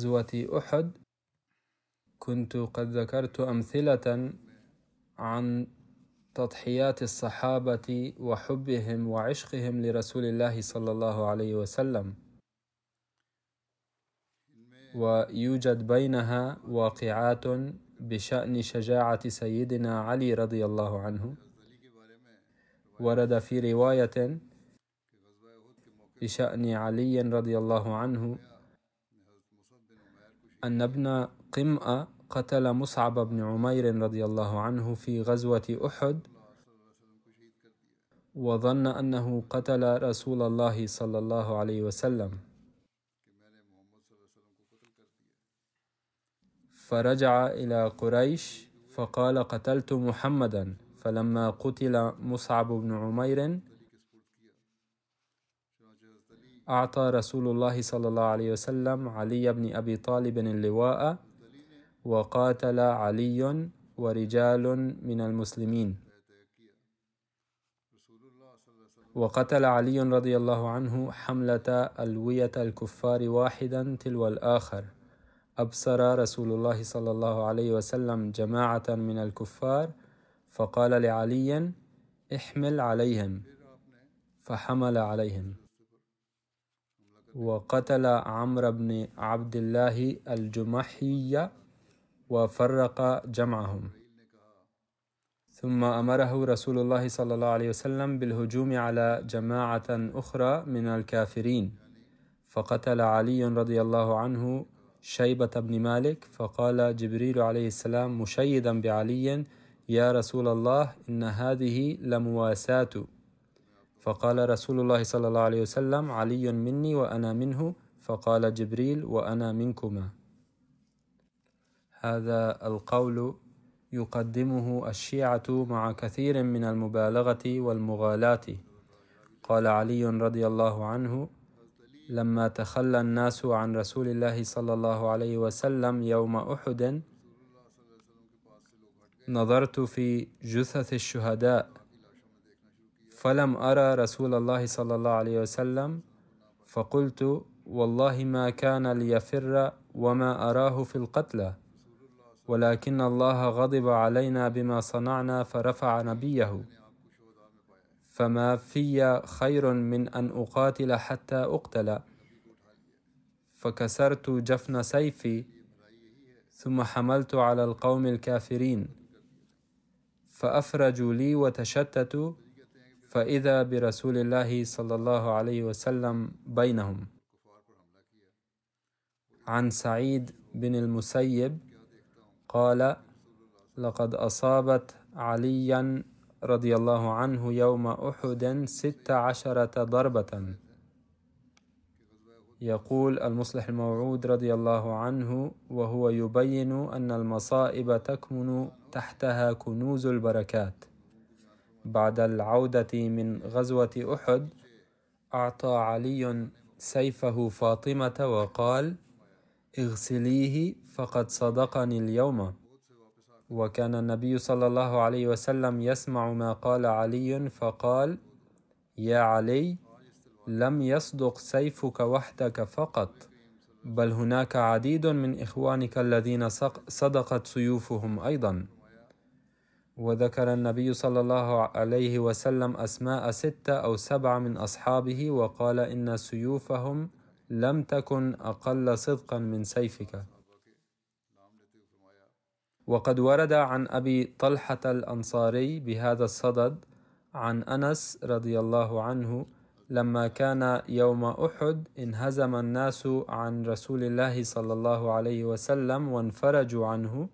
غزوة أحد كنت قد ذكرت أمثلة عن تضحيات الصحابة وحبهم وعشقهم لرسول الله صلى الله عليه وسلم. ويوجد بينها واقعات بشأن شجاعة سيدنا علي رضي الله عنه. ورد في رواية بشأن علي رضي الله عنه أن ابن قمأ قتل مصعب بن عمير رضي الله عنه في غزوة أحد وظن أنه قتل رسول الله صلى الله عليه وسلم. فرجع إلى قريش فقال قتلت محمدا فلما قتل مصعب بن عمير أعطى رسول الله صلى الله عليه وسلم علي بن أبي طالب اللواء وقاتل علي ورجال من المسلمين. وقتل علي رضي الله عنه حملة ألوية الكفار واحدا تلو الآخر. أبصر رسول الله صلى الله عليه وسلم جماعة من الكفار فقال لعلي احمل عليهم. فحمل عليهم. وقتل عمرو بن عبد الله الجمحي وفرق جمعهم. ثم أمره رسول الله صلى الله عليه وسلم بالهجوم على جماعة أخرى من الكافرين. فقتل علي رضي الله عنه شيبة بن مالك فقال جبريل عليه السلام مشيدا بعلي يا رسول الله إن هذه لمواساة. فقال رسول الله صلى الله عليه وسلم علي مني وأنا منه. فقال جبريل وأنا منكما. هذا القول يقدمه الشيعة مع كثير من المبالغة والمغالاة. قال علي رضي الله عنه لما تخلى الناس عن رسول الله صلى الله عليه وسلم يوم أحد نظرت في جثث الشهداء فلم أرى رسول الله صلى الله عليه وسلم فقلت والله ما كان ليفر وما أراه في القتلى ولكن الله غضب علينا بما صنعنا فرفع نبيه. فما في خير من أن أقاتل حتى أقتل. فكسرت جفن سيفي ثم حملت على القوم الكافرين. فأفرجوا لي وتشتتوا فإذا برسول الله صلى الله عليه وسلم بينهم. عن سعيد بن المسيب قال لقد أصابت عليا رضي الله عنه يوم أحد ست عشرة ضربة يقول المصلح الموعود رضي الله عنه وهو يبين أن المصائب تكمن تحتها كنوز البركات. بعد العودة من غزوة أحد أعطى علي سيفه فاطمة وقال اغسليه فقد صدقني اليوم. وكان النبي صلى الله عليه وسلم يسمع ما قال علي فقال يا علي لم يصدق سيفك وحدك فقط بل هناك عديد من إخوانك الذين صدقت سيوفهم أيضا. وذكر النبي صلى الله عليه وسلم أسماء ستة أو سبعة من أصحابه وقال إن سيوفهم لم تكن أقل صدقا من سيفك. وقد ورد عن أبي طلحة الأنصاري بهذا الصدد عن أنس رضي الله عنه لما كان يوم أحد انهزم الناس عن رسول الله صلى الله عليه وسلم وانفرجوا عنه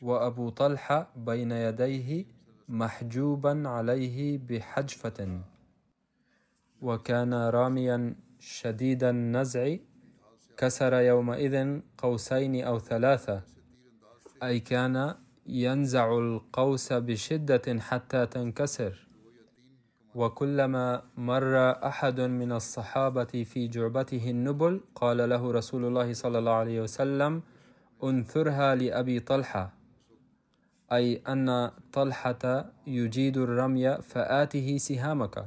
وأبو طلحة بين يديه محجوبا عليه بحجفة. وكان راميا شديد النزع كسر يومئذ قوسين أو ثلاثة. أي كان ينزع القوس بشدة حتى تنكسر. وكلما مر أحد من الصحابة في جعبته النبل قال له رسول الله صلى الله عليه وسلم انثرها لأبي طلحة. أي أن طلحة يجيد الرمي فآته سهامك.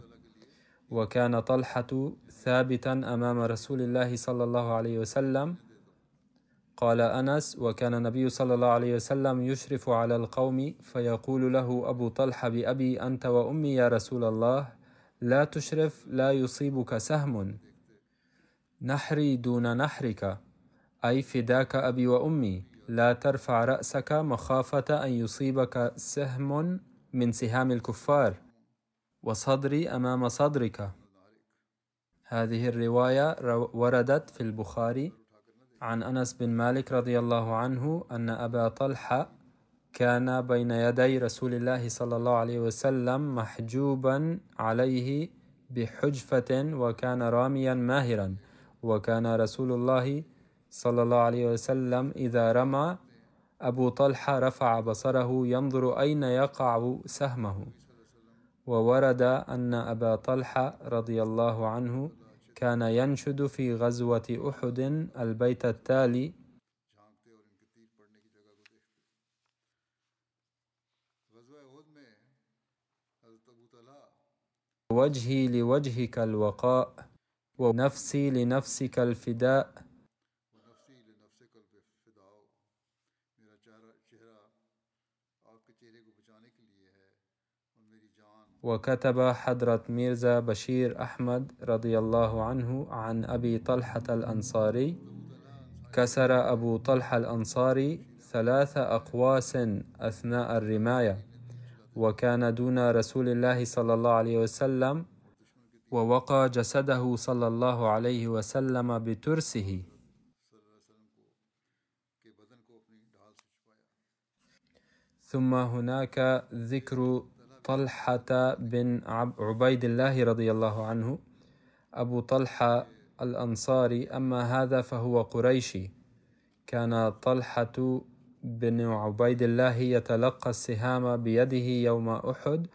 وكان طلحة ثابتا أمام رسول الله صلى الله عليه وسلم. قال أنس وكان النبي صلى الله عليه وسلم يشرف على القوم فيقول له أبو طلحة بأبي أنت وأمي يا رسول الله لا تشرف لا يصيبك سهم. نحري دون نحرك أي فداك أبي وأمي. لا ترفع رأسك مخافة أن يصيبك سهم من سهام الكفار. وصدري أمام صدرك. هذه الرواية وردت في البخاري عن أنس بن مالك رضي الله عنه أن أبا طلحة كان بين يدي رسول الله صلى الله عليه وسلم محجوبا عليه بحجفة وكان راميا ماهرا. وكان رسول الله صلى الله عليه وسلم إذا رمى أبو طلحة رفع بصره ينظر أين يقع سهمه. وورد أن أبا طلحة رضي الله عنه كان ينشد في غزوة أحد البيت التالي. وجهي لوجهك الوقاء ونفسي لنفسك الفداء. وكتب حضرة ميرزا بشير أحمد رضي الله عنه عن أبي طلحة الأنصاري. كسر أبو طلحة الأنصاري ثلاث أقواس أثناء الرماية وكان دون رسول الله صلى الله عليه وسلم ووقى جسده صلى الله عليه وسلم بترسه. ثم هناك ذكر طلحة بن عبيد الله رضي الله عنه أبو طلحة الأنصاري أما هذا فهو قريشي. كان طلحة بن عبيد الله يتلقى السهام بيده يوم أحد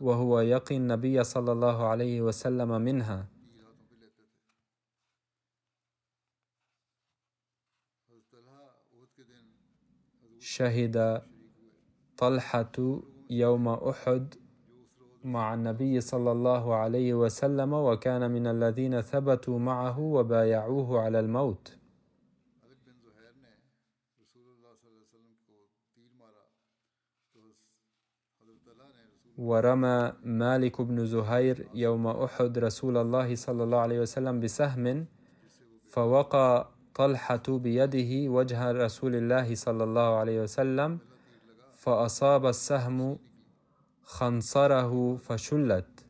وهو يقي النبي صلى الله عليه وسلم منها. شهد طلحة يوم أحد مع النبي صلى الله عليه وسلم وكان من الذين ثبتوا معه وبايعوه على الموت. ورمى مالك بن زهير يوم أحد رسول الله صلى الله عليه وسلم بسهم فوقى طلحة بيده وجه رسول الله صلى الله عليه وسلم. فأصاب السهم خنصره فشلت.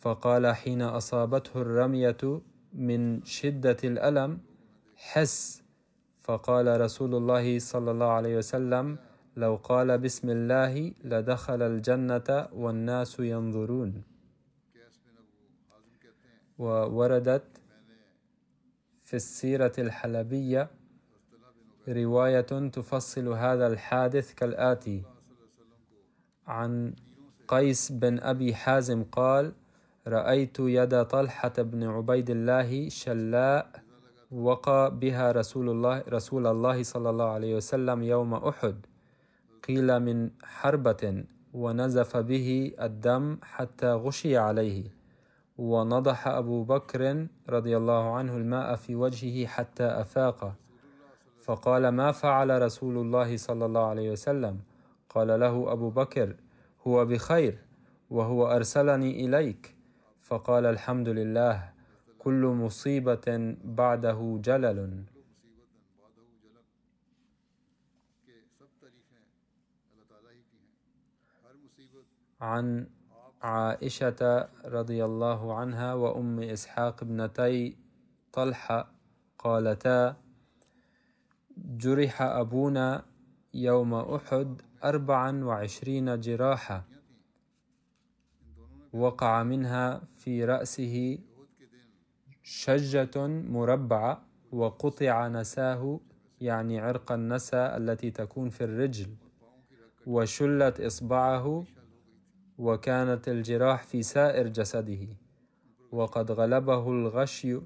فقال حين أصابته الرمية من شدة الألم حس. فقال رسول الله صلى الله عليه وسلم لو قال بسم الله لدخل الجنة والناس ينظرون. ووردت في السيرة الحلبية رواية تفصل هذا الحادث كالآتي. عن قيس بن أبي حازم قال رأيت يد طلحة بن عبيد الله شلاء وقى بها رسول الله رسول الله صلى الله عليه وسلم يوم أحد. قيل من حربة ونزف به الدم حتى غشي عليه. ونضح أبو بكر رضي الله عنه الماء في وجهه حتى أفاق فقال ما فعل رسول الله صلى الله عليه وسلم؟ قال له أبو بكر هو بخير وهو أرسلني إليك. فقال الحمد لله كل مصيبة بعده جلل. عن عائشة رضي الله عنها وأم إسحاق ابنتي طلحة قالتا جرح أبونا يوم أحد أربعا وعشرين جراحة وقع منها في رأسه شجة مربعة وقطع نساه يعني عرق النسا التي تكون في الرجل وشلت إصبعه وكانت الجراح في سائر جسده وقد غلبه الغشي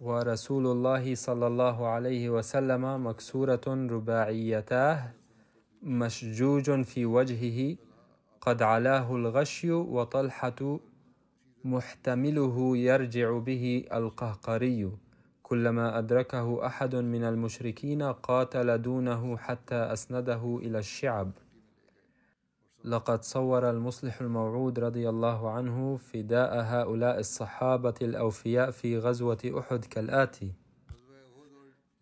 ورسول الله صلى الله عليه وسلم مكسورة رباعيتاه مشجوج في وجهه قد علاه الغشي وطلحة محتمله يرجع به القهقري. كلما أدركه أحد من المشركين قاتل دونه حتى أسنده إلى الشعب. لقد صور المصلح الموعود رضي الله عنه فداء هؤلاء الصحابة الأوفياء في غزوة أحد كالآتي.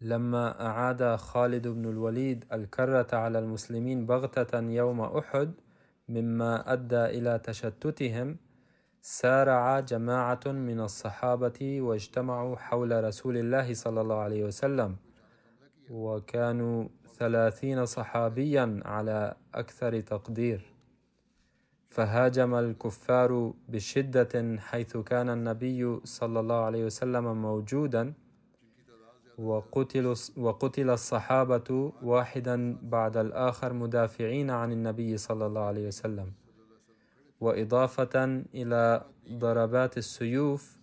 لما أعاد خالد بن الوليد الكرة على المسلمين بغتة يوم أحد مما أدى إلى تشتتهم سارع جماعة من الصحابة واجتمعوا حول رسول الله صلى الله عليه وسلم. وكانوا ثلاثين صحابيا على أكثر تقدير. فهاجم الكفار بشدة حيث كان النبي صلى الله عليه وسلم موجودا وقتل, وقتل الصحابة واحدا بعد الآخر مدافعين عن النبي صلى الله عليه وسلم. وإضافة إلى ضربات السيوف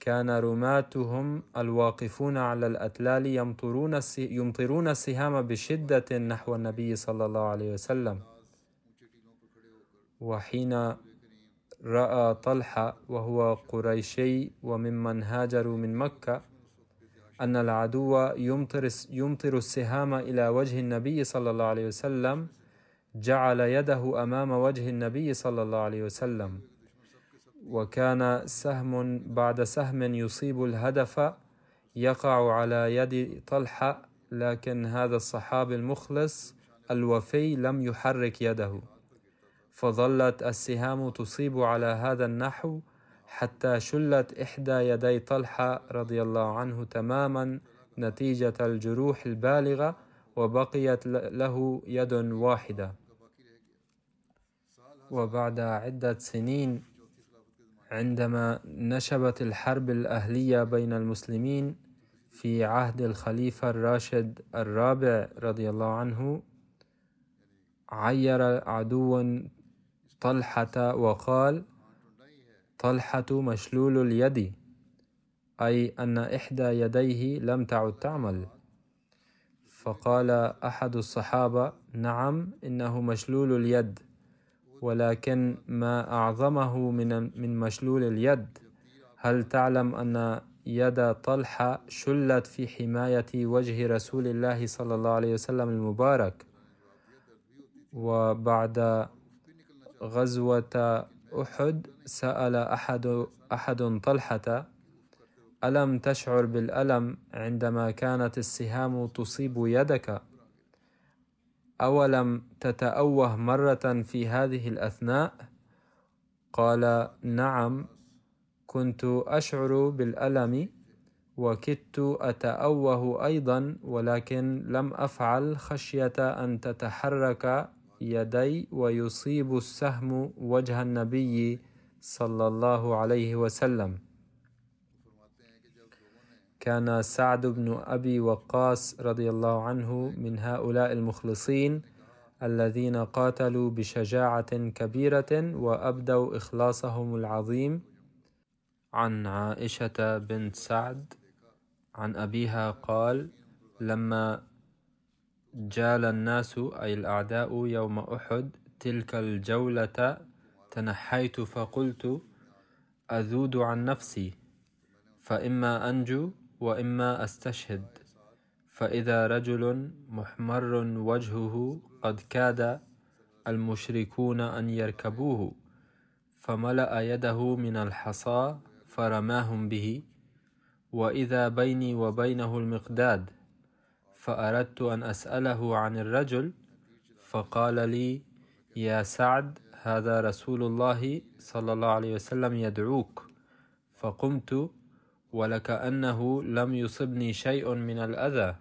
كان رماتهم الواقفون على الأتلال يمطرون السهام بشدة نحو النبي صلى الله عليه وسلم. وحين رأى طلحة وهو قريشي وممن هاجروا من مكة أن العدو يمطر يمطر السهام إلى وجه النبي صلى الله عليه وسلم جعل يده أمام وجه النبي صلى الله عليه وسلم. وكان سهم بعد سهم يصيب الهدف يقع على يد طلحة لكن هذا الصحابي المخلص الوفي لم يحرك يده. فظلت السهام تصيب على هذا النحو حتى شلت إحدى يدي طلحة رضي الله عنه تماما نتيجة الجروح البالغة وبقيت له يد واحدة. وبعد عدة سنين عندما نشبت الحرب الأهلية بين المسلمين في عهد الخليفة الراشد الرابع رضي الله عنه عير عدو طلحة وقال طلحة مشلول اليد أي أن إحدى يديه لم تعد تعمل. فقال أحد الصحابة نعم إنه مشلول اليد ولكن ما أعظمه من من مشلول اليد. هل تعلم أن يد طلحة شلت في حماية وجه رسول الله صلى الله عليه وسلم المبارك؟ وبعد غزوة أحد سأل أحد أحد طلحة ألم تشعر بالألم عندما كانت السهام تصيب يدك أولم تتأوه مرة في هذه الأثناء؟ قال نعم كنت أشعر بالألم وكدت أتأوه أيضا ولكن لم أفعل خشية أن تتحرك يدي ويصيب السهم وجه النبي صلى الله عليه وسلم. كان سعد بن أبي وقاص رضي الله عنه من هؤلاء المخلصين الذين قاتلوا بشجاعة كبيرة وأبدوا إخلاصهم العظيم. عن عائشة بنت سعد عن أبيها قال لما جال الناس أي الأعداء يوم أحد تلك الجولة تنحيت فقلت أذود عن نفسي فإما أنجو وإما أستشهد. فإذا رجل محمر وجهه قد كاد المشركون أن يركبوه فملأ يده من الحصى فرماهم به وإذا بيني وبينه المقداد. فأردت أن أسأله عن الرجل فقال لي يا سعد هذا رسول الله صلى الله عليه وسلم يدعوك. فقمت ولكأنه لم يصبني شيء من الأذى.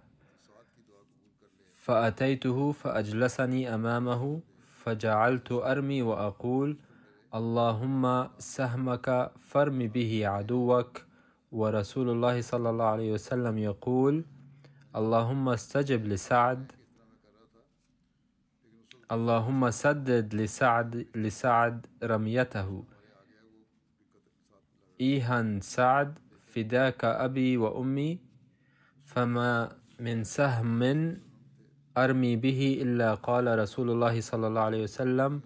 فأتيته فأجلسني أمامه فجعلت أرمي وأقول اللهم سهمك فرم به عدوك. ورسول الله صلى الله عليه وسلم يقول اللهم استجب لسعد. اللهم سدد لسعد لسعد رميته. إيها سعد فداك أبي وأمي. فما من سهم أرمي به إلا قال رسول الله صلى الله عليه وسلم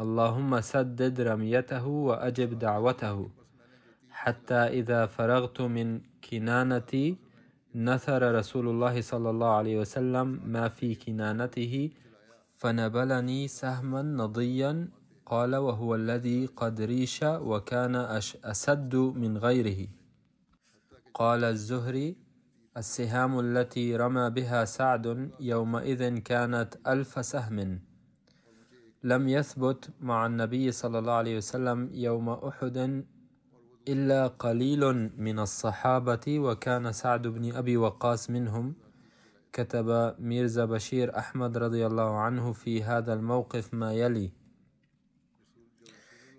اللهم سدد رميته وأجب دعوته. حتى إذا فرغت من كنانتي نثر رسول الله صلى الله عليه وسلم ما في كنانته فنبلني سهما نضيا قال وهو الذي قد ريش وكان أسد من غيره. قال الزهري السهام التي رمى بها سعد يومئذ كانت ألف سهم. لم يثبت مع النبي صلى الله عليه وسلم يوم أحد إلا قليل من الصحابة وكان سعد بن أبي وقاص منهم كتب ميرزا بشير أحمد رضي الله عنه في هذا الموقف ما يلي.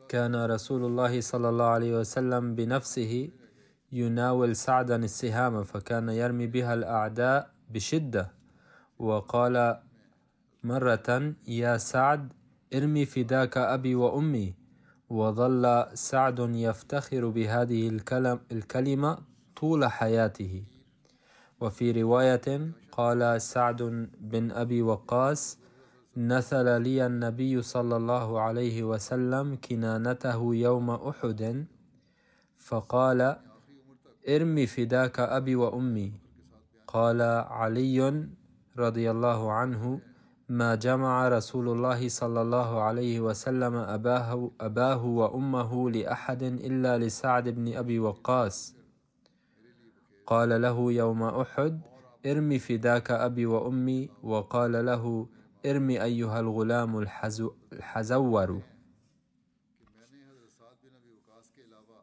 كان رسول الله صلى الله عليه وسلم بنفسه يناول سعدا السهام فكان يرمي بها الأعداء بشدة وقال مرة يا سعد ارمي فداك أبي وأمي. وظل سعد يفتخر بهذه الكلمة طول حياته. وفي رواية قال سعد بن أبي وقاص نثل لي النبي صلى الله عليه وسلم كنانته يوم أحد. فقال ارمي فداك أبي وأمي. قال علي رضي الله عنه ما جمع رسول الله صلى الله عليه وسلم أباه, أباه وأمه لأحد إلا لسعد بن أبي وقاص. قال له يوم أحد ارمي فداك أبي وأمي. وقال له ارمي أيها الغلام الحزور.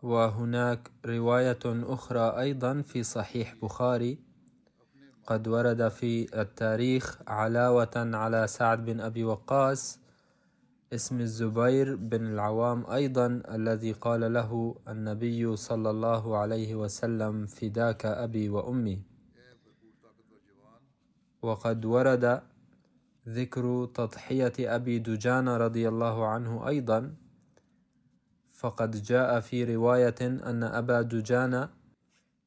وهناك رواية أخرى أيضا في صحيح بخاري. قد ورد في التاريخ علاوة على سعد بن أبي وقاص اسم الزبير بن العوام أيضا الذي قال له النبي صلى الله عليه وسلم فداك أبي وأمي. وقد ورد ذكر تضحية أبي دجان رضي الله عنه أيضا فقد جاء في رواية أن أبا دجان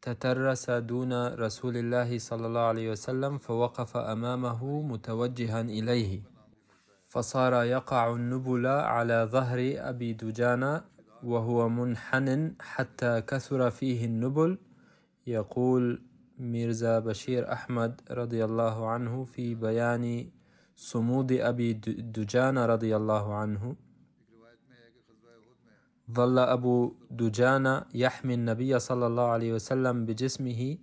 تترس دون رسول الله صلى الله عليه وسلم فوقف أمامه متوجها إليه. فصار يقع النبل على ظهر أبي دجان وهو منحن حتى كثر فيه النبل. يقول ميرزا بشير أحمد رضي الله عنه في بيان صمود أبي دجان رضي الله عنه. ظل أبو دجان يحمي النبي صلى الله عليه وسلم بجسمه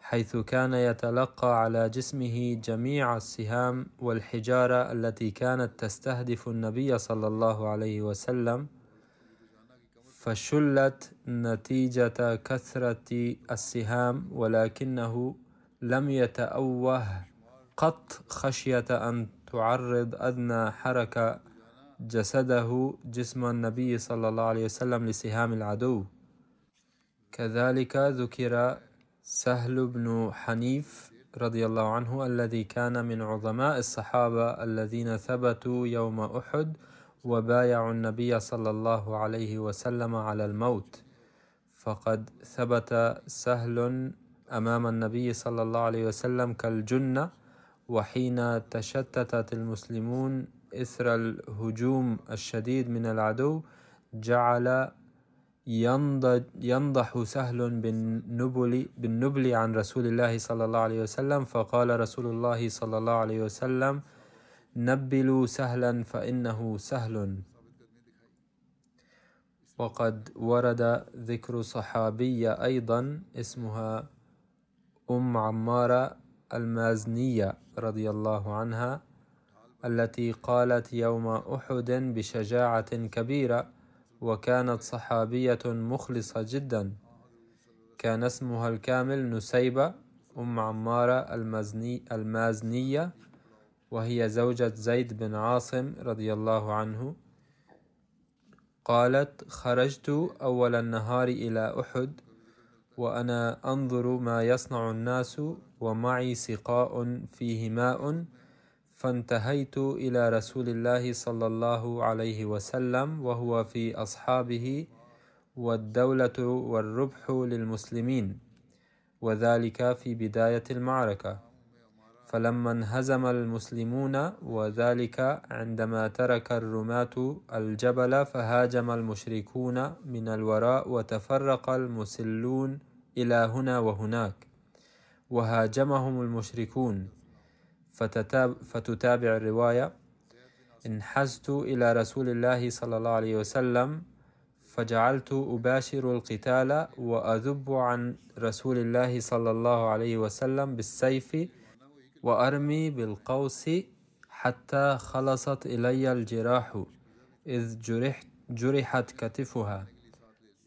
حيث كان يتلقى على جسمه جميع السهام والحجارة التي كانت تستهدف النبي صلى الله عليه وسلم فشلت نتيجة كثرة السهام ولكنه لم يتأوه قط خشية أن تعرض أدنى حركة جسده جسم النبي صلى الله عليه وسلم لسهام العدو. كذلك ذكر سهل بن حنيف رضي الله عنه الذي كان من عظماء الصحابة الذين ثبتوا يوم أحد وبايعوا النبي صلى الله عليه وسلم على الموت. فقد ثبت سهل أمام النبي صلى الله عليه وسلم كالجنة وحين تشتتت المسلمون إثر الهجوم الشديد من العدو جعل ينضح سهل بالنبل, بالنبل عن رسول الله صلى الله عليه وسلم فقال رسول الله صلى الله عليه وسلم نبلوا سهلا فإنه سهل. وقد ورد ذكر صحابية أيضا اسمها أم عمارة المازنية رضي الله عنها. التي قالت يوم أحد بشجاعة كبيرة وكانت صحابية مخلصة جدا. كان اسمها الكامل نسيبة أم عمارة المازني المازنية وهي زوجة زيد بن عاصم رضي الله عنه. قالت خرجت أول النهار إلى أحد وأنا أنظر ما يصنع الناس ومعي سقاء فيه ماء فانتهيت إلى رسول الله صلى الله عليه وسلم وهو في أصحابه والدولة والربح للمسلمين وذلك في بداية المعركة. فلما انهزم المسلمون وذلك عندما ترك الرماة الجبل فهاجم المشركون من الوراء وتفرق المسلون إلى هنا وهناك وهاجمهم المشركون. فتتابع الرواية انحزت إلى رسول الله صلى الله عليه وسلم فجعلت أباشر القتال وأذب عن رسول الله صلى الله عليه وسلم بالسيف وأرمي بالقوس حتى خلصت إلي الجراح إذ جرحت, جرحت كتفها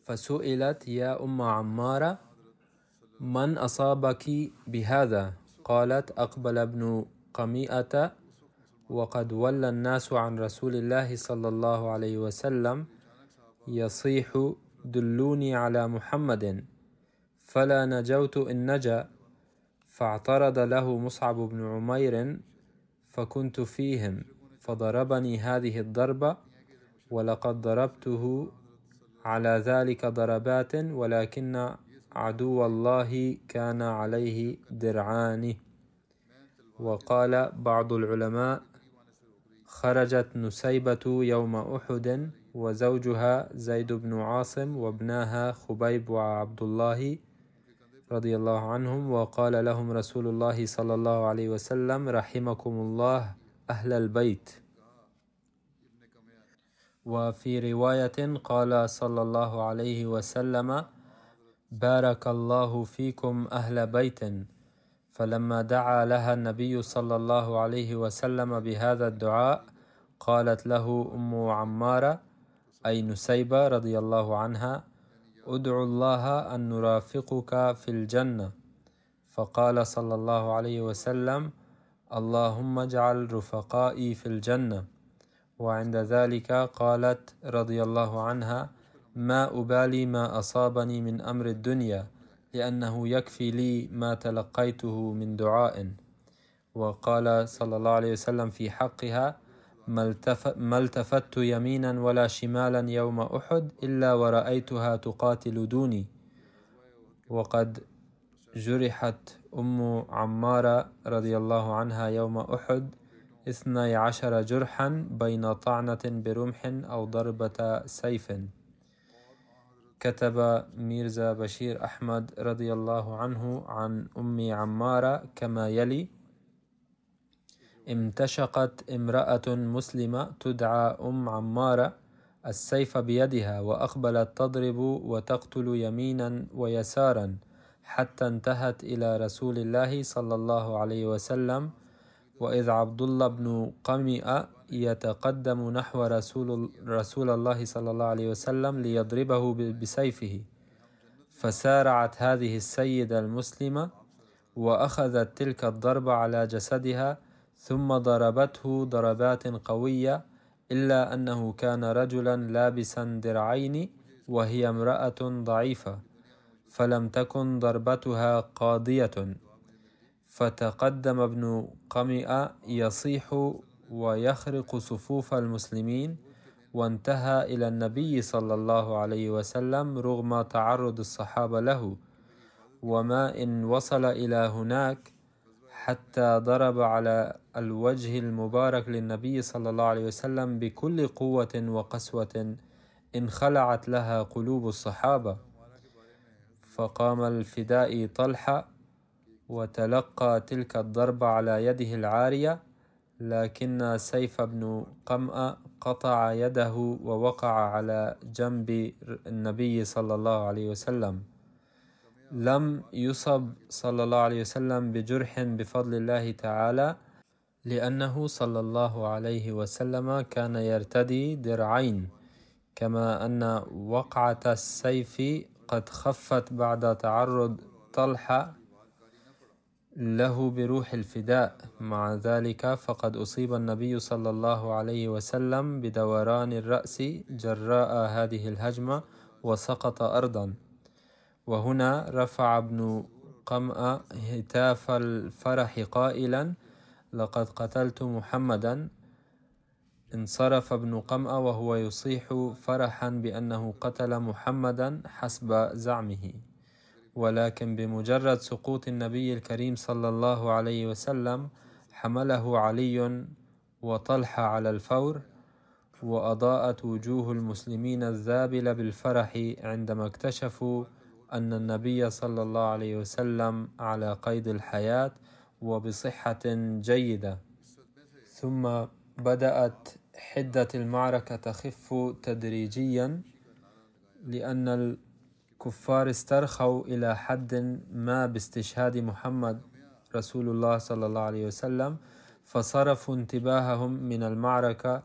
فسئلت يا أم عمارة من أصابك بهذا؟ قالت أقبل ابن قميئة وقد ولى الناس عن رسول الله صلى الله عليه وسلم يصيح دلوني على محمد فلا نجوت إن نجا. فاعترض له مصعب بن عمير فكنت فيهم فضربني هذه الضربة ولقد ضربته على ذلك ضربات ولكن عدو الله كان عليه درعان وقال بعض العلماء خرجت نسيبة يوم أحد وزوجها زيد بن عاصم وابناها خبيب وعبد الله رضي الله عنهم وقال لهم رسول الله صلى الله عليه وسلم رحمكم الله أهل البيت وفي رواية قال صلى الله عليه وسلم بارك الله فيكم أهل بيت فلما دعا لها النبي صلى الله عليه وسلم بهذا الدعاء قالت له أم عمارة أي نسيبة رضي الله عنها أدعو الله أن نرافقك في الجنة. فقال صلى الله عليه وسلم اللهم اجعل رفقائي في الجنة. وعند ذلك قالت رضي الله عنها ما أبالي ما أصابني من أمر الدنيا لأنه يكفي لي ما تلقيته من دعاء. وقال صلى الله عليه وسلم في حقها ما التفت يمينا ولا شمالا يوم أحد إلا ورأيتها تقاتل دوني. وقد جرحت أم عمارة رضي الله عنها يوم أحد اثني عشر جرحا بين طعنة برمح أو ضربة سيف. كتب ميرزا بشير أحمد رضي الله عنه عن أم عمارة كما يلي امتشقت امرأة مسلمة تدعى أم عمارة السيف بيدها وأقبلت تضرب وتقتل يمينا ويسارا حتى انتهت إلى رسول الله صلى الله عليه وسلم. وإذ عبد الله بن قمئة يتقدم نحو رسول, رسول الله صلى الله عليه وسلم ليضربه بسيفه. فسارعت هذه السيدة المسلمة وأخذت تلك الضربة على جسدها ثم ضربته ضربات قوية إلا أنه كان رجلا لابسا درعين وهي امرأة ضعيفة فلم تكن ضربتها قاضية. فتقدم ابن قمئة يصيح ويخرق صفوف المسلمين وانتهى إلى النبي صلى الله عليه وسلم رغم تعرض الصحابة له. وما إن وصل إلى هناك حتى ضرب على الوجه المبارك للنبي صلى الله عليه وسلم بكل قوة وقسوة انخلعت لها قلوب الصحابة. فقام الفدائي طلحة وتلقى تلك الضربة على يده العارية لكن سيف بن قمأ قطع يده ووقع على جنب النبي صلى الله عليه وسلم. لم يصب صلى الله عليه وسلم بجرح بفضل الله تعالى لأنه صلى الله عليه وسلم كان يرتدي درعين كما أن وقعة السيف قد خفت بعد تعرض طلحة له بروح الفداء. مع ذلك فقد أصيب النبي صلى الله عليه وسلم بدوران الرأس جراء هذه الهجمة وسقط أرضا. وهنا رفع ابن قمأ هتاف الفرح قائلا لقد قتلت محمدا انصرف ابن قمأ وهو يصيح فرحا بأنه قتل محمدا حسب زعمه. ولكن بمجرد سقوط النبي الكريم صلى الله عليه وسلم حمله علي وطلحة على الفور وأضاءت وجوه المسلمين الذابلة بالفرح عندما اكتشفوا أن النبي صلى الله عليه وسلم على قيد الحياة وبصحة جيدة. ثم بدأت حدة المعركة تخف تدريجيا لأن الكفار استرخوا إلى حد ما باستشهاد محمد رسول الله صلى الله عليه وسلم فصرفوا انتباههم من المعركة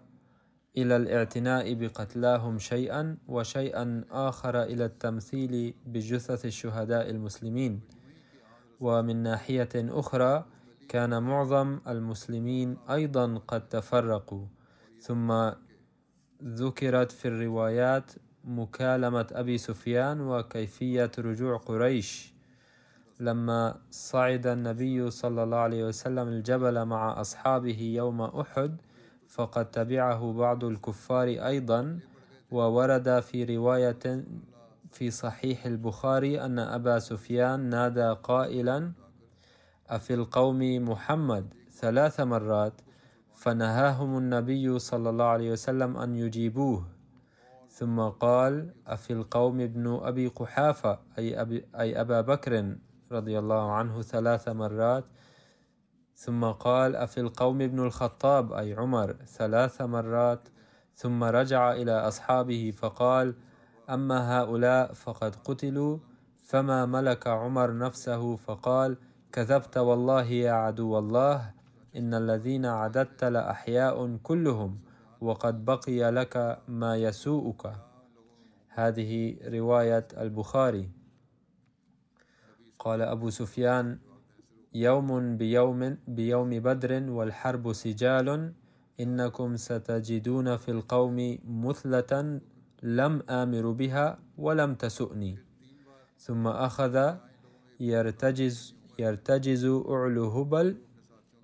إلى الاعتناء بقتلاهم شيئا وشيئا آخر إلى التمثيل بجثث الشهداء المسلمين. ومن ناحية أخرى كان معظم المسلمين أيضا قد تفرقوا ثم ذكرت في الروايات مكالمة أبي سفيان وكيفية رجوع قريش. لما صعد النبي صلى الله عليه وسلم الجبل مع أصحابه يوم أحد فقد تبعه بعض الكفار أيضا. وورد في رواية في صحيح البخاري أن أبا سفيان نادى قائلا أفي القوم محمد؟ ثلاث مرات. فنهاهم النبي صلى الله عليه وسلم أن يجيبوه. ثم قال أفي القوم ابن أبي قحافة أي, أبي أي أبا بكر رضي الله عنه ثلاث مرات. ثم قال أفي القوم ابن الخطاب أي عمر ثلاث مرات. ثم رجع إلى أصحابه فقال أما هؤلاء فقد قتلوا فما ملك عمر نفسه؟ فقال كذبت والله يا عدو الله إن الذين عددت لأحياء كلهم. وقد بقي لك ما يسوءك. هذه رواية البخاري. قال أبو سفيان يوم بيوم بيوم بدر والحرب سجال إنكم ستجدون في القوم مثلة لم آمر بها ولم تسؤني. ثم أخذ يرتجز يرتجز أعلو هبل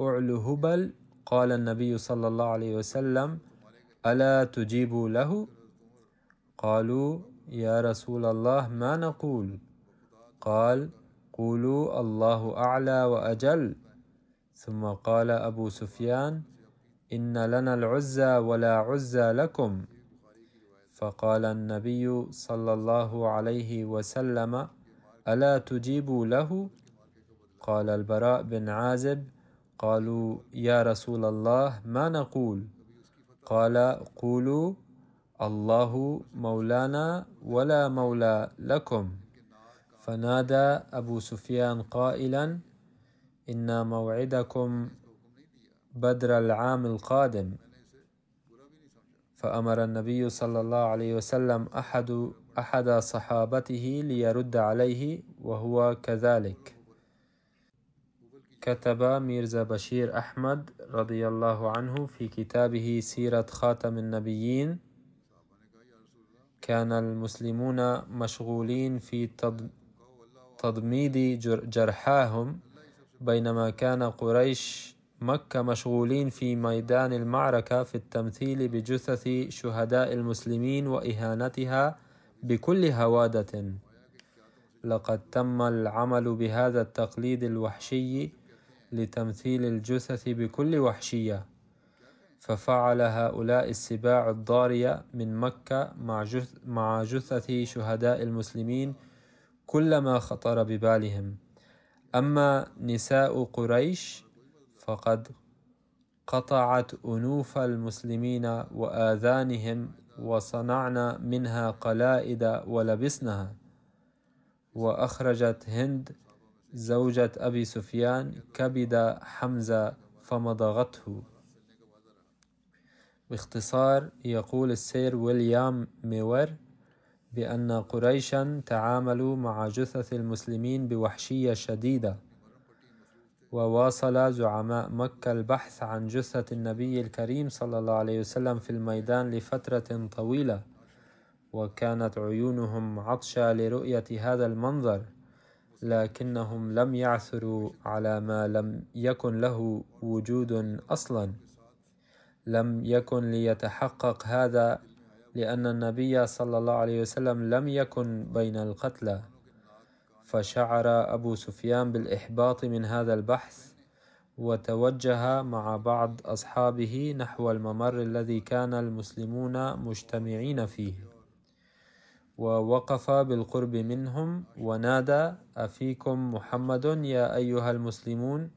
أعلو هبل قال النبي صلى الله عليه وسلم ألا تجيبوا له؟ قالوا يا رسول الله ما نقول؟ قال قولوا الله أعلى وأجل. ثم قال أبو سفيان إن لنا العزى ولا عزى لكم. فقال النبي صلى الله عليه وسلم ألا تجيبوا له؟ قال البراء بن عازب قالوا يا رسول الله ما نقول؟ قال قولوا الله مولانا ولا مولى لكم. فنادى أبو سفيان قائلا إن موعدكم بدر العام القادم. فأمر النبي صلى الله عليه وسلم أحد أحد صحابته ليرد عليه وهو كذلك. كتب ميرزا بشير أحمد رضي الله عنه في كتابه سيرة خاتم النبيين. كان المسلمون مشغولين في تضميد جرحاهم. بينما كان قريش مكة مشغولين في ميدان المعركة في التمثيل بجثث شهداء المسلمين وإهانتها بكل هوادة. لقد تم العمل بهذا التقليد الوحشي لتمثيل الجثث بكل وحشية ففعل هؤلاء السباع الضارية من مكة مع جثة شهداء المسلمين كل ما خطر ببالهم. أما نساء قريش فقد قطعت أنوف المسلمين وآذانهم وصنعنا منها قلائد ولبسنها وأخرجت هند زوجة أبي سفيان كبد حمزة فمضغته. باختصار يقول السير ويليام ميور بأن قريشا تعاملوا مع جثث المسلمين بوحشية شديدة وواصل زعماء مكة البحث عن جثة النبي الكريم صلى الله عليه وسلم في الميدان لفترة طويلة وكانت عيونهم عطشة لرؤية هذا المنظر. لكنهم لم يعثروا على ما لم يكن له وجود أصلا. لم يكن ليتحقق هذا لأن النبي صلى الله عليه وسلم لم يكن بين القتلى. فشعر أبو سفيان بالإحباط من هذا البحث وتوجه مع بعض أصحابه نحو الممر الذي كان المسلمون مجتمعين فيه. ووقف بالقرب منهم ونادى أفيكم محمد يا أيها المسلمون؟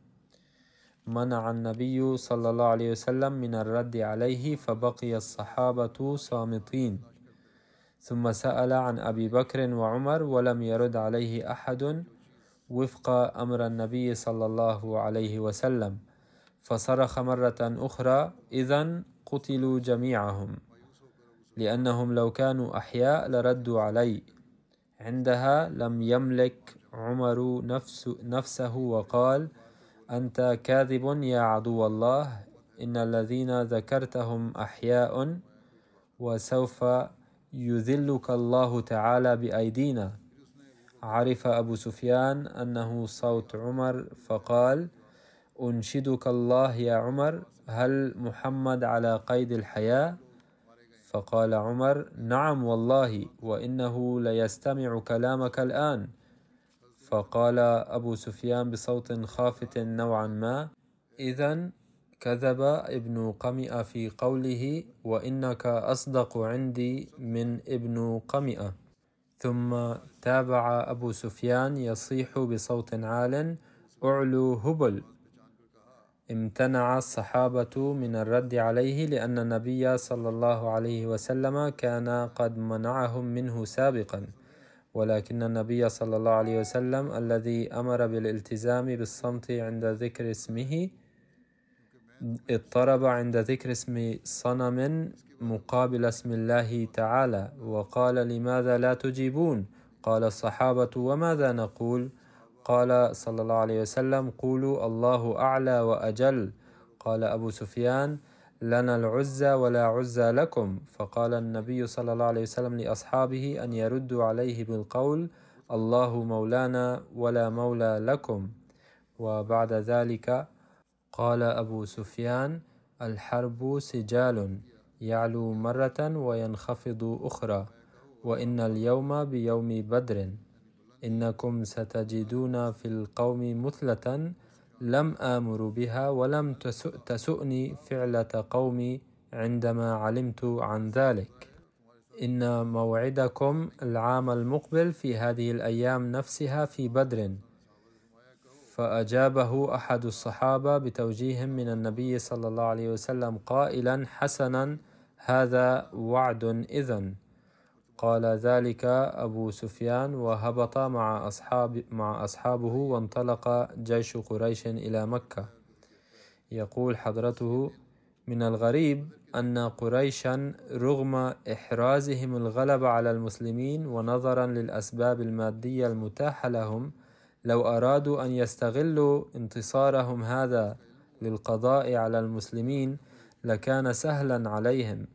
منع النبي صلى الله عليه وسلم من الرد عليه فبقي الصحابة صامتين. ثم سأل عن أبي بكر وعمر ولم يرد عليه أحد وفق أمر النبي صلى الله عليه وسلم. فصرخ مرة أخرى إذا قتلوا جميعهم. لأنهم لو كانوا أحياء لردوا علي. عندها لم يملك عمر نفس نفسه وقال أنت كاذب يا عدو الله إن الذين ذكرتهم أحياء وسوف يذلك الله تعالى بأيدينا. عرف أبو سفيان أنه صوت عمر فقال أنشدك الله يا عمر هل محمد على قيد الحياة؟ فقال عمر نعم والله وإنه ليستمع كلامك الآن. فقال أبو سفيان بصوت خافت نوعا ما إذا كذب ابن قمئة في قوله وإنك أصدق عندي من ابن قمئة. ثم تابع أبو سفيان يصيح بصوت عال أعلو هبل. امتنع الصحابة من الرد عليه لأن النبي صلى الله عليه وسلم كان قد منعهم منه سابقا. ولكن النبي صلى الله عليه وسلم الذي أمر بالالتزام بالصمت عند ذكر اسمه اضطرب عند ذكر اسم صنم مقابل اسم الله تعالى وقال لماذا لا تجيبون؟ قال الصحابة وماذا نقول؟ قال صلى الله عليه وسلم قولوا الله أعلى وأجل. قال أبو سفيان لنا العزى ولا عزى لكم. فقال النبي صلى الله عليه وسلم لأصحابه أن يردوا عليه بالقول الله مولانا ولا مولى لكم. وبعد ذلك قال أبو سفيان الحرب سجال يعلو مرة وينخفض أخرى وإن اليوم بيوم بدر. إنكم ستجدون في القوم مثلة لم آمر بها ولم تسؤني فعلة قومي عندما علمت عن ذلك. إن موعدكم العام المقبل في هذه الأيام نفسها في بدر. فأجابه أحد الصحابة بتوجيه من النبي صلى الله عليه وسلم قائلا حسنا هذا وعد إذن. قال ذلك أبو سفيان وهبط مع أصحاب مع أصحابه وانطلق جيش قريش إلى مكة. يقول حضرته من الغريب أن قريشا رغم إحرازهم الغلبة على المسلمين ونظرا للأسباب المادية المتاحة لهم لو أرادوا أن يستغلوا انتصارهم هذا للقضاء على المسلمين لكان سهلا عليهم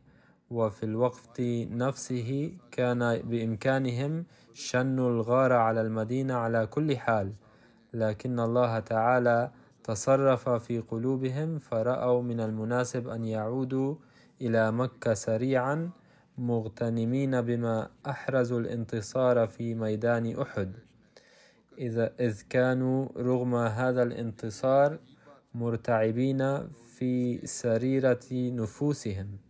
وفي الوقت نفسه كان بإمكانهم شن الغارة على المدينة على كل حال. لكن الله تعالى تصرف في قلوبهم فرأوا من المناسب أن يعودوا إلى مكة سريعا مغتنمين بما أحرزوا الانتصار في ميدان أحد. إذا إذ كانوا رغم هذا الانتصار مرتعبين في سريرة نفوسهم.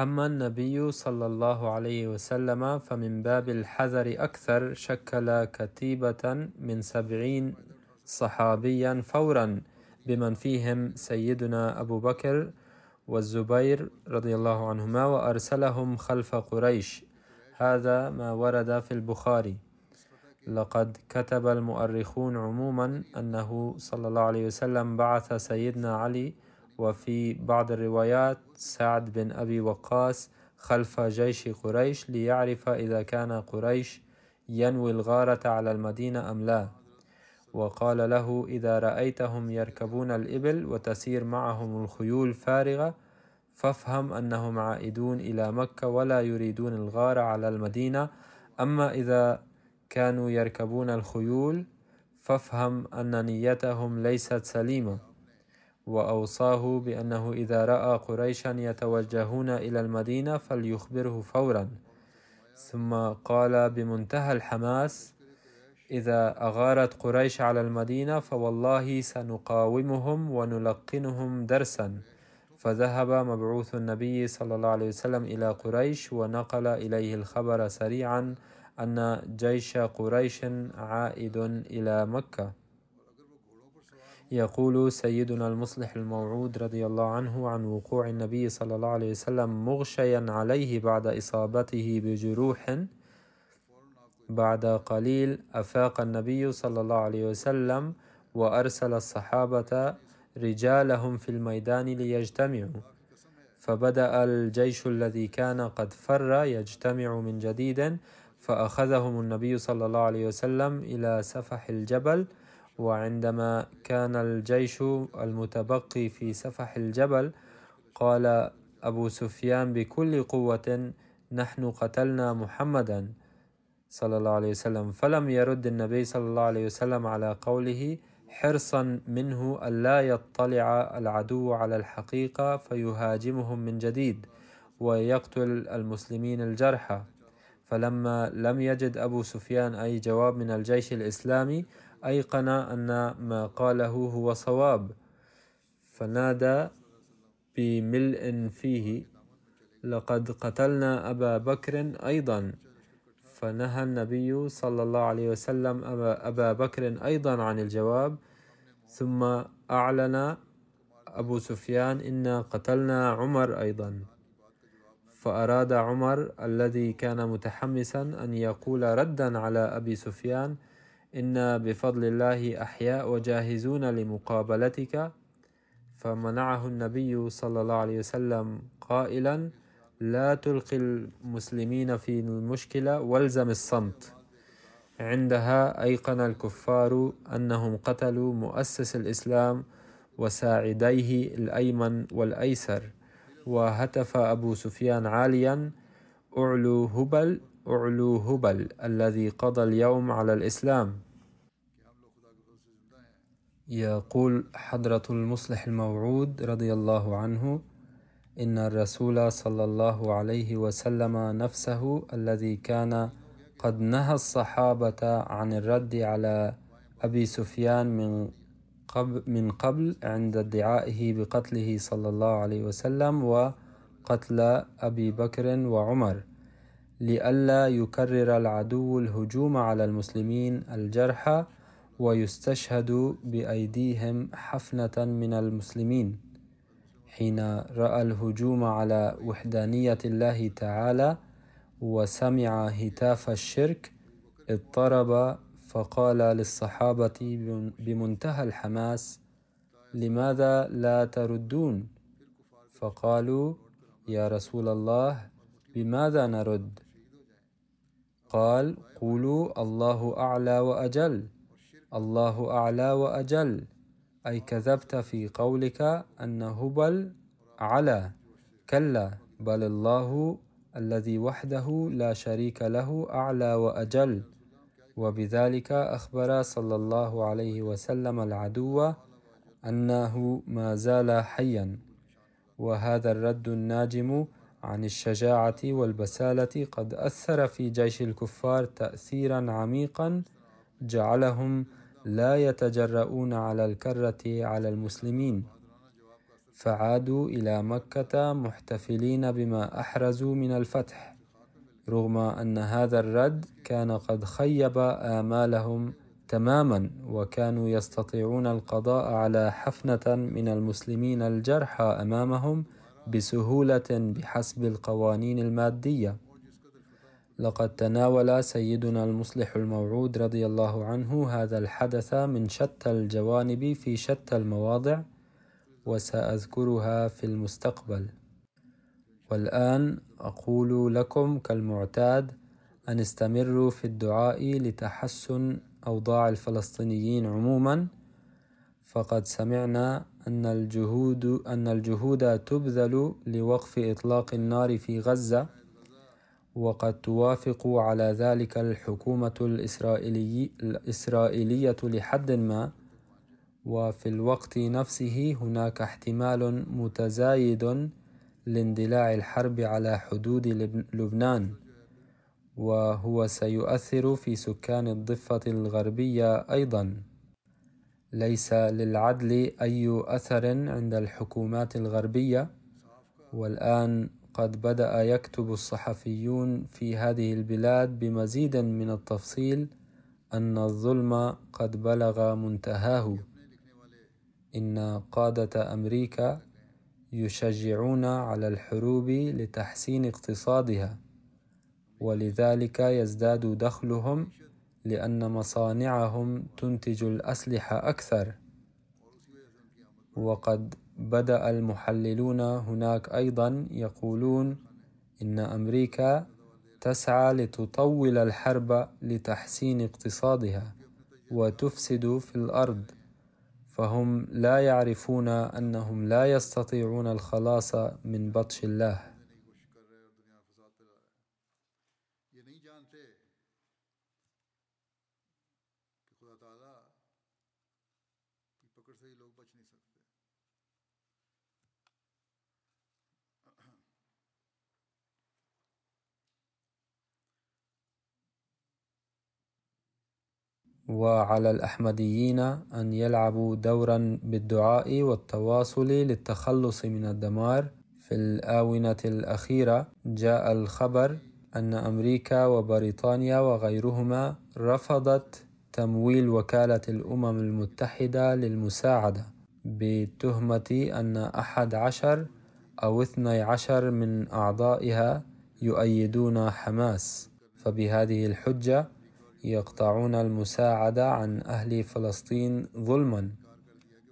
أما النبي صلى الله عليه وسلم فمن باب الحذر أكثر شكل كتيبة من سبعين صحابيا فورا بمن فيهم سيدنا أبو بكر والزبير رضي الله عنهما وأرسلهم خلف قريش. هذا ما ورد في البخاري. لقد كتب المؤرخون عموما أنه صلى الله عليه وسلم بعث سيدنا علي وفي بعض الروايات سعد بن أبي وقاص خلف جيش قريش ليعرف إذا كان قريش ينوي الغارة على المدينة أم لا. وقال له إذا رأيتهم يركبون الإبل وتسير معهم الخيول فارغة فافهم أنهم عائدون إلى مكة ولا يريدون الغارة على المدينة. أما إذا كانوا يركبون الخيول فافهم أن نيتهم ليست سليمة. وأوصاه بأنه إذا رأى قريشا يتوجهون إلى المدينة فليخبره فورا. ثم قال بمنتهى الحماس إذا أغارت قريش على المدينة فوالله سنقاومهم ونلقنهم درسا. فذهب مبعوث النبي صلى الله عليه وسلم إلى قريش ونقل إليه الخبر سريعا أن جيش قريش عائد إلى مكة. يقول سيدنا المصلح الموعود رضي الله عنه عن وقوع النبي صلى الله عليه وسلم مغشيا عليه بعد إصابته بجروح بعد قليل أفاق النبي صلى الله عليه وسلم وأرسل الصحابة رجالهم في الميدان ليجتمعوا. فبدأ الجيش الذي كان قد فر يجتمع من جديد فأخذهم النبي صلى الله عليه وسلم إلى سفح الجبل وعندما كان الجيش المتبقي في سفح الجبل قال أبو سفيان بكل قوة نحن قتلنا محمدا صلى الله عليه وسلم. فلم يرد النبي صلى الله عليه وسلم على قوله حرصا منه ألا يطلع العدو على الحقيقة فيهاجمهم من جديد ويقتل المسلمين الجرحى. فلما لم يجد أبو سفيان أي جواب من الجيش الإسلامي أيقن أن ما قاله هو صواب فنادى بملء فيه. لقد قتلنا أبا بكر أيضا. فنهى النبي صلى الله عليه وسلم أبا بكر أيضا عن الجواب. ثم أعلن أبو سفيان إنا قتلنا عمر أيضا. فأراد عمر الذي كان متحمسا أن يقول ردا على أبي سفيان إنا بفضل الله أحياء وجاهزون لمقابلتك فمنعه النبي صلى الله عليه وسلم قائلا لا تلقي المسلمين في المشكلة والزم الصمت عندها أيقن الكفار أنهم قتلوا مؤسس الإسلام وساعديه الأيمن والأيسر وهتف أبو سفيان عاليا أعلو هبل أعلو هبل الذي قضى اليوم على الإسلام. يقول حضرة المصلح الموعود رضي الله عنه إن الرسول صلى الله عليه وسلم نفسه الذي كان قد نهى الصحابة عن الرد على أبي سفيان من قبل, من قبل عند ادعائه بقتله صلى الله عليه وسلم وقتل أبي بكر وعمر. لئلا يكرر العدو الهجوم على المسلمين الجرحى ويستشهد بأيديهم حفنة من المسلمين. حين رأى الهجوم على وحدانية الله تعالى وسمع هتاف الشرك اضطرب فقال للصحابة بمنتهى الحماس لماذا لا تردون؟ فقالوا يا رسول الله بماذا نرد؟ قال قولوا الله أعلى وأجل الله أعلى وأجل أي كذبت في قولك أن هبل على كلا بل الله الذي وحده لا شريك له أعلى وأجل. وبذلك أخبر صلى الله عليه وسلم العدو أنه ما زال حيا وهذا الرد الناجم عن الشجاعة والبسالة قد أثر في جيش الكفار تأثيرا عميقا جعلهم لا يتجرؤون على الكرة على المسلمين فعادوا إلى مكة محتفلين بما أحرزوا من الفتح رغم أن هذا الرد كان قد خيب آمالهم تماما وكانوا يستطيعون القضاء على حفنة من المسلمين الجرحى أمامهم بسهولة بحسب القوانين المادية. لقد تناول سيدنا المصلح الموعود رضي الله عنه هذا الحدث من شتى الجوانب في شتى المواضع وسأذكرها في المستقبل. والآن أقول لكم كالمعتاد أن استمروا في الدعاء لتحسن أوضاع الفلسطينيين عموما فقد سمعنا أن الجهود أن الجهود تبذل لوقف إطلاق النار في غزة وقد توافق على ذلك الحكومة الإسرائيلي الإسرائيلية لحد ما وفي الوقت نفسه هناك احتمال متزايد لاندلاع الحرب على حدود لبنان وهو سيؤثر في سكان الضفة الغربية أيضا. ليس للعدل أي أثر عند الحكومات الغربية. والآن قد بدأ يكتب الصحفيون في هذه البلاد بمزيد من التفصيل أن الظلم قد بلغ منتهاه. إن قادة أمريكا يشجعون على الحروب لتحسين اقتصادها ولذلك يزداد دخلهم لأن مصانعهم تنتج الأسلحة أكثر. وقد بدأ المحللون هناك أيضا يقولون إن أمريكا تسعى لتطول الحرب لتحسين اقتصادها وتفسد في الأرض. فهم لا يعرفون أنهم لا يستطيعون الخلاص من بطش الله. وعلى الأحمديين أن يلعبوا دورا بالدعاء والتواصل للتخلص من الدمار. في الآونة الأخيرة جاء الخبر أن أمريكا وبريطانيا وغيرهما رفضت تمويل وكالة الأمم المتحدة للمساعدة بتهمة أن أحد عشر أو اثني عشر من أعضائها يؤيدون حماس. فبهذه الحجة يقطعون المساعدة عن أهل فلسطين ظلما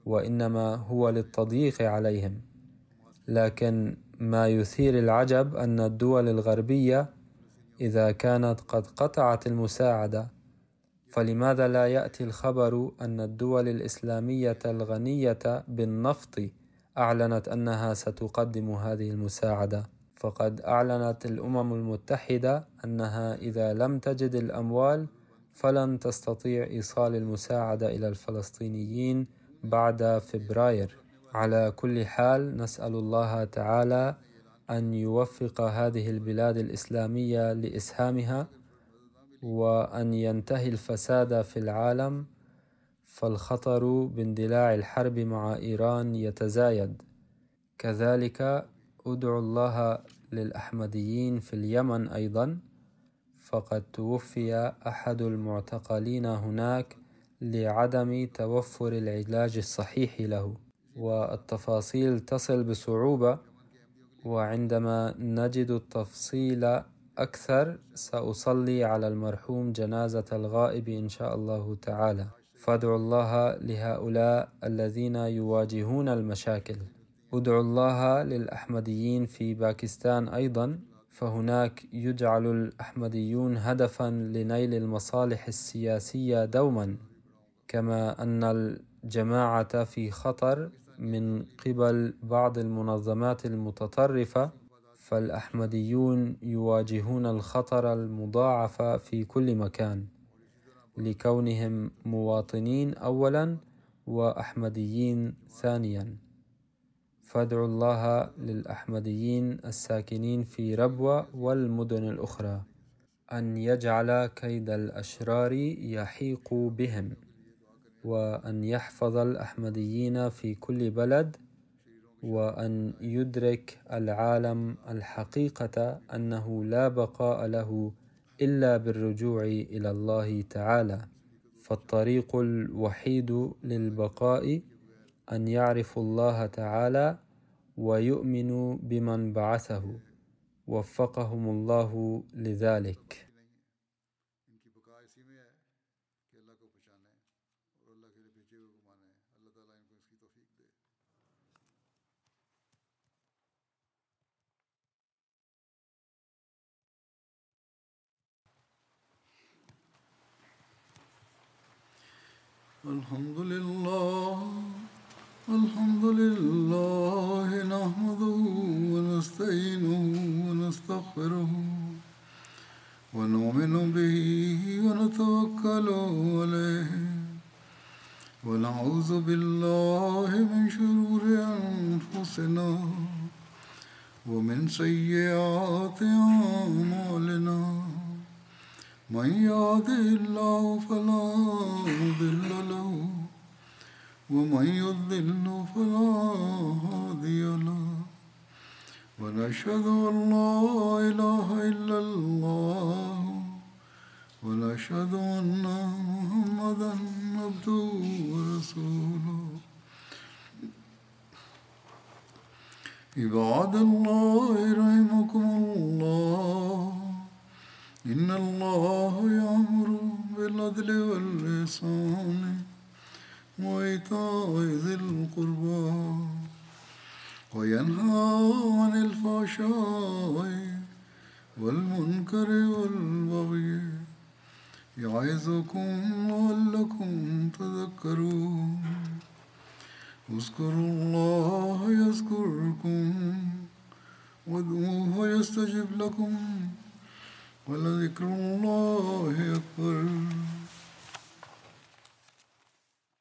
وإنما هو للتضييق عليهم. لكن ما يثير العجب أن الدول الغربية إذا كانت قد قطعت المساعدة فلماذا لا يأتي الخبر أن الدول الإسلامية الغنية بالنفط أعلنت أنها ستقدم هذه المساعدة؟ فقد أعلنت الأمم المتحدة أنها إذا لم تجد الأموال فلن تستطيع إيصال المساعدة إلى الفلسطينيين بعد فبراير. على كل حال نسأل الله تعالى أن يوفق هذه البلاد الإسلامية لإسهامها وأن ينتهي الفساد في العالم فالخطر باندلاع الحرب مع إيران يتزايد. كذلك أدعو الله للأحمديين في اليمن أيضا فقد توفي أحد المعتقلين هناك لعدم توفر العلاج الصحيح له والتفاصيل تصل بصعوبة وعندما نجد التفصيل أكثر سأصلي على المرحوم جنازة الغائب إن شاء الله تعالى. فادعوا الله لهؤلاء الذين يواجهون المشاكل. ادعوا الله للأحمديين في باكستان أيضا. فهناك يجعل الأحمديون هدفا لنيل المصالح السياسية دوما كما أن الجماعة في خطر من قبل بعض المنظمات المتطرفة فالأحمديون يواجهون الخطر المضاعف في كل مكان. لكونهم مواطنين أولا وأحمديين ثانيا. فادعوا الله للأحمديين الساكنين في ربوة والمدن الأخرى أن يجعل كيد الأشرار يحيق بهم وأن يحفظ الأحمديين في كل بلد وأن يدرك العالم الحقيقة أنه لا بقاء له إلا بالرجوع إلى الله تعالى فالطريق الوحيد للبقاء أن يعرفوا الله تعالى ويؤمنوا بمن بعثه. وفقهم الله لذلك. الحمد لله ونعوذ بالله من شرور أنفسنا ومن سيئات أعمالنا. من يهده الله فلا مضل له ومن يضلل فلا هادي له. ونشهد